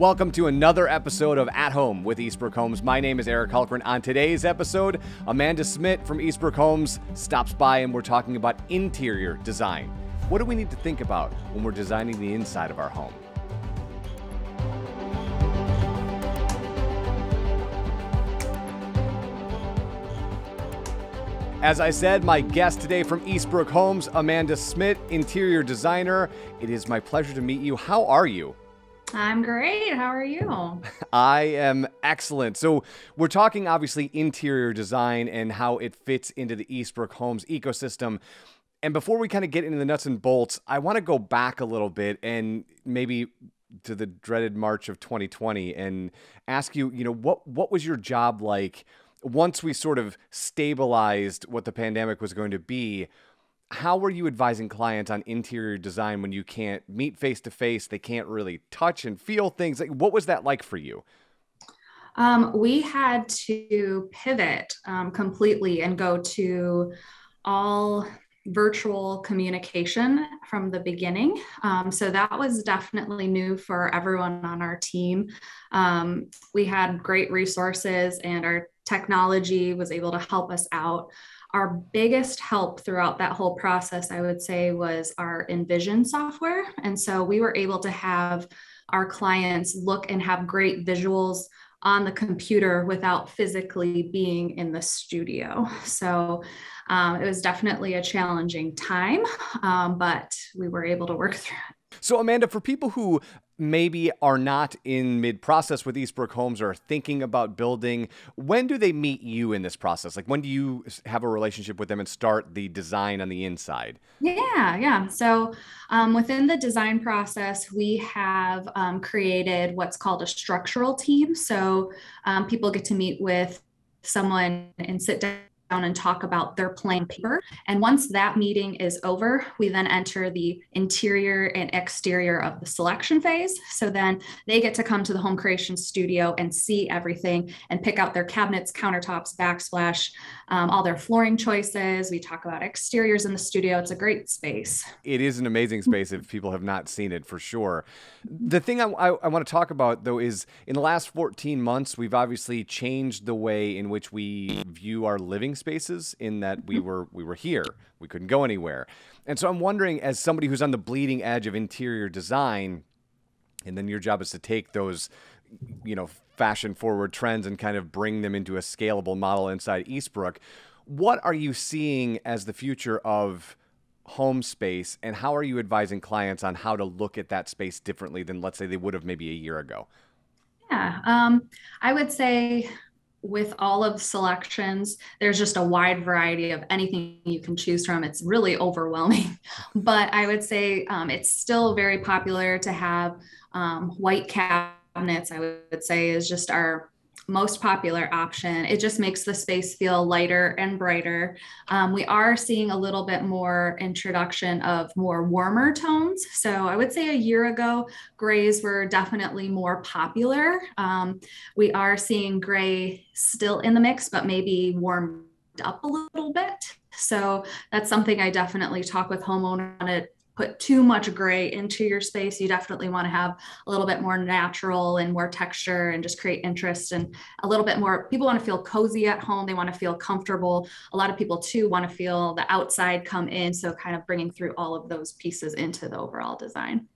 Welcome to another episode of At Home with Eastbrook Homes. My name is Eric Hulkran. On today's episode, Amanda Smith from Eastbrook Homes stops by and we're talking about interior design. What do we need to think about when we're designing the inside of our home? As I said, my guest today from Eastbrook Homes, Amanda Smith, interior designer. It is my pleasure to meet you. How are you? I'm great. How are you? I am excellent. So, we're talking obviously interior design and how it fits into the Eastbrook Homes ecosystem. And before we kind of get into the nuts and bolts, I want to go back a little bit and maybe to the dreaded March of 2020 and ask you, you know, what what was your job like once we sort of stabilized what the pandemic was going to be? How were you advising clients on interior design when you can't meet face to face? They can't really touch and feel things. Like, what was that like for you? Um, we had to pivot um, completely and go to all virtual communication from the beginning. Um, so that was definitely new for everyone on our team. Um, we had great resources, and our technology was able to help us out. Our biggest help throughout that whole process, I would say, was our Envision software. And so we were able to have our clients look and have great visuals on the computer without physically being in the studio. So um, it was definitely a challenging time, um, but we were able to work through it. So, Amanda, for people who maybe are not in mid process with Eastbrook Homes or thinking about building, when do they meet you in this process? Like, when do you have a relationship with them and start the design on the inside? Yeah, yeah. So, um, within the design process, we have um, created what's called a structural team. So, um, people get to meet with someone and sit down and talk about their plan paper. And once that meeting is over, we then enter the interior and exterior of the selection phase. So then they get to come to the home creation studio and see everything and pick out their cabinets, countertops, backsplash, um, all their flooring choices. We talk about exteriors in the studio. It's a great space. It is an amazing space if people have not seen it for sure. The thing I, I, I want to talk about though is in the last 14 months, we've obviously changed the way in which we view our living spaces in that we mm-hmm. were we were here. We couldn't go anywhere. And so I'm wondering as somebody who's on the bleeding edge of interior design and then your job is to take those you know fashion forward trends and kind of bring them into a scalable model inside Eastbrook. What are you seeing as the future of home space and how are you advising clients on how to look at that space differently than let's say they would have maybe a year ago? Yeah, um, I would say with all of selections, there's just a wide variety of anything you can choose from. It's really overwhelming, but I would say um, it's still very popular to have um, white cabinets. I would say is just our most popular option. It just makes the space feel lighter and brighter. Um, we are seeing a little bit more introduction of more warmer tones. So I would say a year ago, grays were definitely more popular. Um, we are seeing gray still in the mix, but maybe warmed up a little bit. So that's something I definitely talk with homeowners on it put too much gray into your space. You definitely want to have a little bit more natural and more texture and just create interest and a little bit more. People want to feel cozy at home. They want to feel comfortable. A lot of people too want to feel the outside come in. So kind of bringing through all of those pieces into the overall design.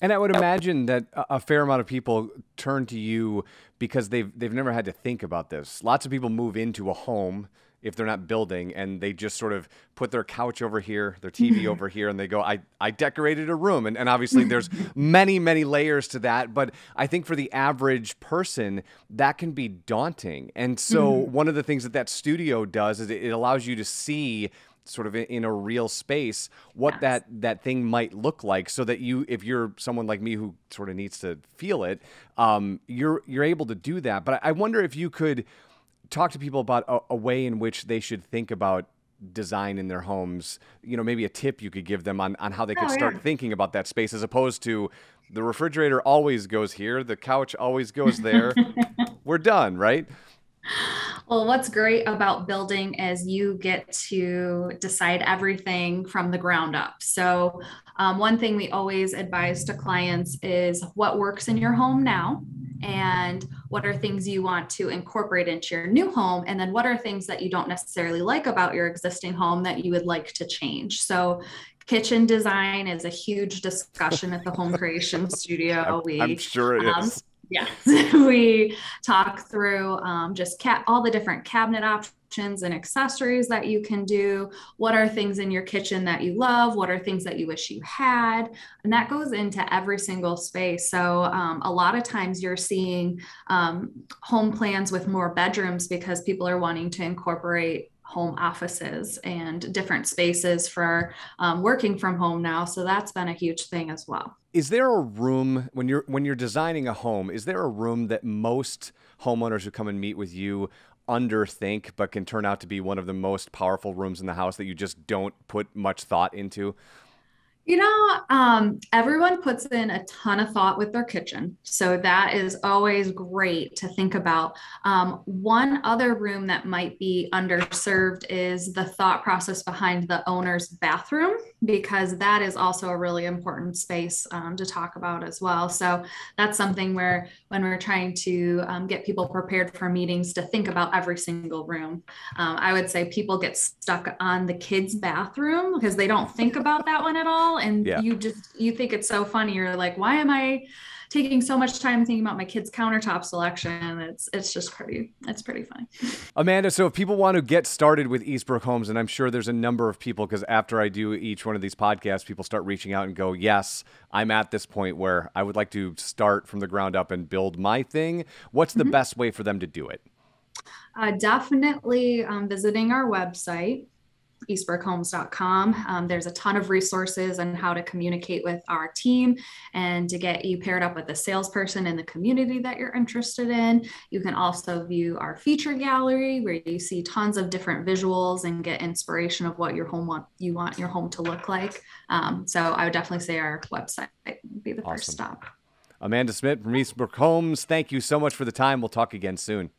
And I would imagine that a fair amount of people turn to you because they've they've never had to think about this. Lots of people move into a home if they're not building and they just sort of put their couch over here, their TV over here, and they go, I, I decorated a room. And, and obviously there's many, many layers to that. But I think for the average person, that can be daunting. And so mm-hmm. one of the things that that studio does is it, it allows you to see sort of in a real space what yes. that that thing might look like so that you if you're someone like me who sort of needs to feel it um, you're you're able to do that but I wonder if you could talk to people about a, a way in which they should think about design in their homes. You know maybe a tip you could give them on, on how they could oh, start yeah. thinking about that space as opposed to the refrigerator always goes here the couch always goes there. We're done right? Well what's great about building is you get to decide everything from the ground up. So um, one thing we always advise to clients is what works in your home now and what are things you want to incorporate into your new home? And then what are things that you don't necessarily like about your existing home that you would like to change? So kitchen design is a huge discussion at the home creation studio. I'm, we i'm sure it um, is yes we talk through um, just all the different cabinet options and accessories that you can do. What are things in your kitchen that you love? What are things that you wish you had? And that goes into every single space. So um, a lot of times you're seeing um, home plans with more bedrooms because people are wanting to incorporate home offices and different spaces for um, working from home now. So that's been a huge thing as well. Is there a room when you're when you're designing a home is there a room that most homeowners who come and meet with you underthink but can turn out to be one of the most powerful rooms in the house that you just don't put much thought into you know, um, everyone puts in a ton of thought with their kitchen. So that is always great to think about. Um, one other room that might be underserved is the thought process behind the owner's bathroom, because that is also a really important space um, to talk about as well. So that's something where when we're trying to um, get people prepared for meetings to think about every single room, um, I would say people get stuck on the kids' bathroom because they don't think about that one at all and yeah. you just you think it's so funny. You're like why am i taking so much time thinking about my kids countertop selection? It's it's just pretty it's pretty funny. Amanda so if people want to get started with eastbrook homes and i'm sure there's a number of people because after i do each one of these podcasts people start reaching out and go yes i'm at this point where i would like to start from the ground up and build my thing. What's the mm-hmm. best way for them to do it? Uh, definitely um, visiting our website eastbrookhomes.com. Um, there's a ton of resources on how to communicate with our team and to get you paired up with a salesperson in the community that you're interested in. You can also view our feature gallery where you see tons of different visuals and get inspiration of what your home want you want your home to look like. Um, so I would definitely say our website would be the awesome. first stop. Amanda Smith from Eastbrook Homes, thank you so much for the time. We'll talk again soon.